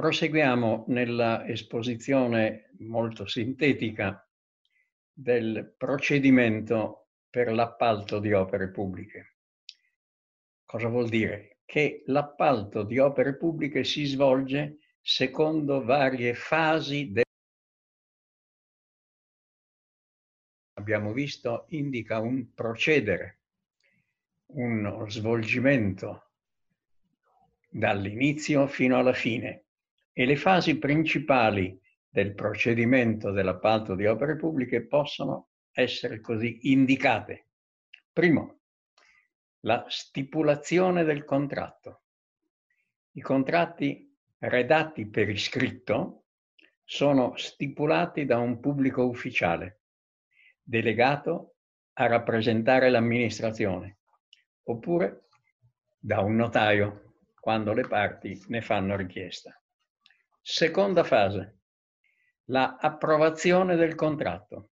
Proseguiamo nella esposizione molto sintetica del procedimento per l'appalto di opere pubbliche. Cosa vuol dire? Che l'appalto di opere pubbliche si svolge secondo varie fasi del abbiamo visto indica un procedere, uno svolgimento dall'inizio fino alla fine e le fasi principali del procedimento dell'appalto di opere pubbliche possono essere così indicate. Primo, la stipulazione del contratto. I contratti redatti per iscritto sono stipulati da un pubblico ufficiale, delegato a rappresentare l'amministrazione, oppure da un notaio, quando le parti ne fanno richiesta. Seconda fase, la approvazione del contratto.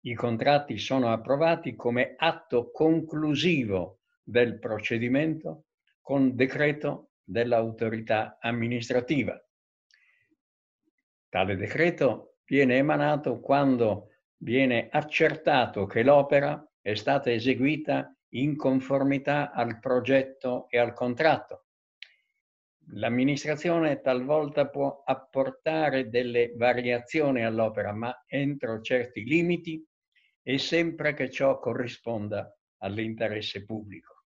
I contratti sono approvati come atto conclusivo del procedimento con decreto dell'autorità amministrativa. Tale decreto viene emanato quando viene accertato che l'opera è stata eseguita in conformità al progetto e al contratto L'amministrazione talvolta può apportare delle variazioni all'opera, ma entro certi limiti e sempre che ciò corrisponda all'interesse pubblico.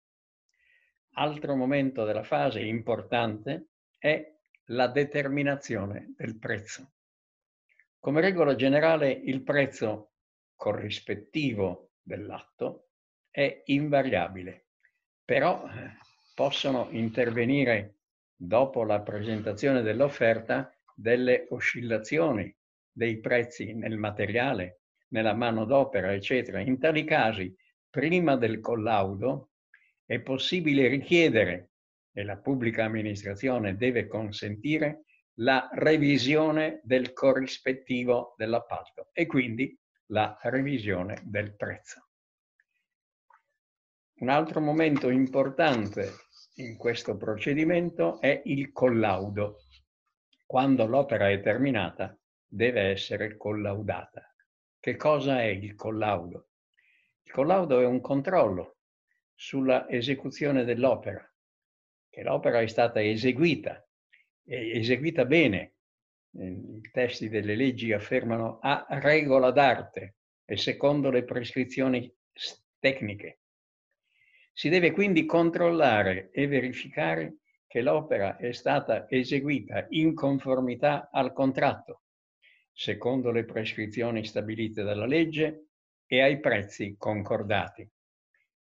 Altro momento della fase importante è la determinazione del prezzo. Come regola generale il prezzo corrispettivo dell'atto è invariabile, però eh, possono intervenire dopo la presentazione dell'offerta, delle oscillazioni dei prezzi nel materiale, nella manodopera, eccetera. In tali casi, prima del collaudo, è possibile richiedere, e la pubblica amministrazione deve consentire, la revisione del corrispettivo dell'appalto e quindi la revisione del prezzo. Un altro momento importante in questo procedimento è il collaudo. Quando l'opera è terminata deve essere collaudata. Che cosa è il collaudo? Il collaudo è un controllo sulla esecuzione dell'opera, che l'opera è stata eseguita, eseguita bene. I testi delle leggi affermano a regola d'arte e secondo le prescrizioni tecniche. Si deve quindi controllare e verificare che l'opera è stata eseguita in conformità al contratto, secondo le prescrizioni stabilite dalla legge e ai prezzi concordati.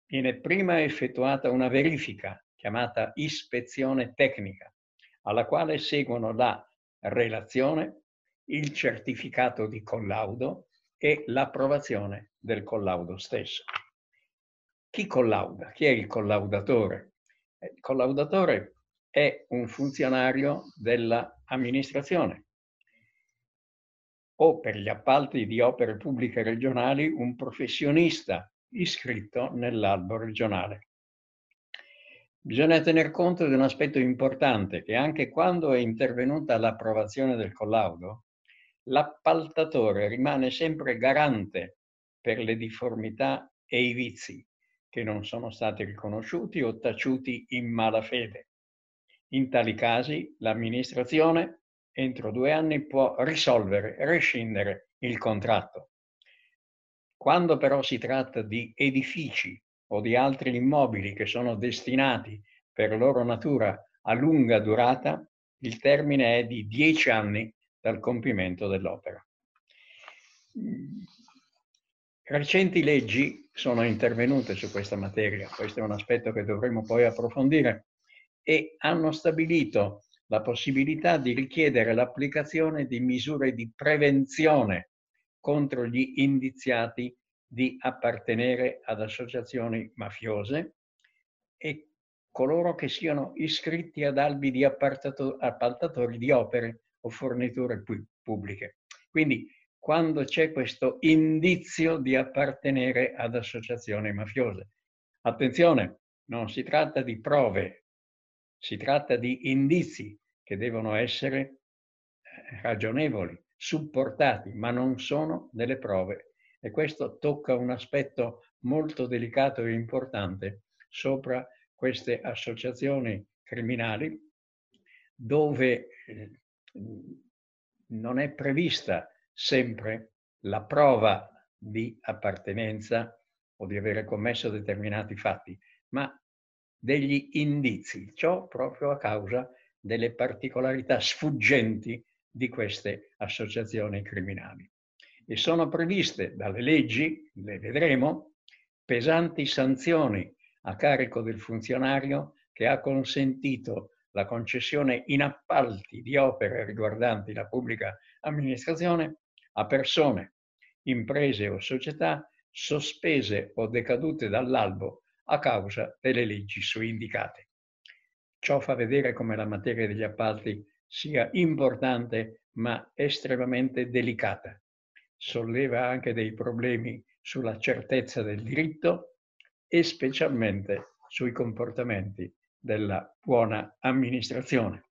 Viene prima effettuata una verifica chiamata ispezione tecnica, alla quale seguono la relazione, il certificato di collaudo e l'approvazione del collaudo stesso. Chi collauda? Chi è il collaudatore? Eh, il collaudatore è un funzionario dell'amministrazione o per gli appalti di opere pubbliche regionali un professionista iscritto nell'albo regionale. Bisogna tener conto di un aspetto importante, che anche quando è intervenuta l'approvazione del collaudo, l'appaltatore rimane sempre garante per le difformità e i vizi che non sono stati riconosciuti o taciuti in malafede. In tali casi l'amministrazione entro due anni può risolvere, rescindere il contratto. Quando però si tratta di edifici o di altri immobili che sono destinati per loro natura a lunga durata, il termine è di dieci anni dal compimento dell'opera. Recenti leggi sono intervenute su questa materia, questo è un aspetto che dovremo poi approfondire, e hanno stabilito la possibilità di richiedere l'applicazione di misure di prevenzione contro gli indiziati di appartenere ad associazioni mafiose e coloro che siano iscritti ad albi di appaltatori di opere o forniture pubbliche. Quindi quando c'è questo indizio di appartenere ad associazioni mafiose. Attenzione, non si tratta di prove, si tratta di indizi che devono essere eh, ragionevoli, supportati, ma non sono delle prove. E questo tocca un aspetto molto delicato e importante sopra queste associazioni criminali dove eh, non è prevista sempre la prova di appartenenza o di avere commesso determinati fatti, ma degli indizi, ciò proprio a causa delle particolarità sfuggenti di queste associazioni criminali. E sono previste dalle leggi, le vedremo, pesanti sanzioni a carico del funzionario che ha consentito la concessione in appalti di opere riguardanti la pubblica amministrazione a persone, imprese o società sospese o decadute dall'albo a causa delle leggi su indicate. Ciò fa vedere come la materia degli appalti sia importante ma estremamente delicata. Solleva anche dei problemi sulla certezza del diritto e specialmente sui comportamenti della buona amministrazione.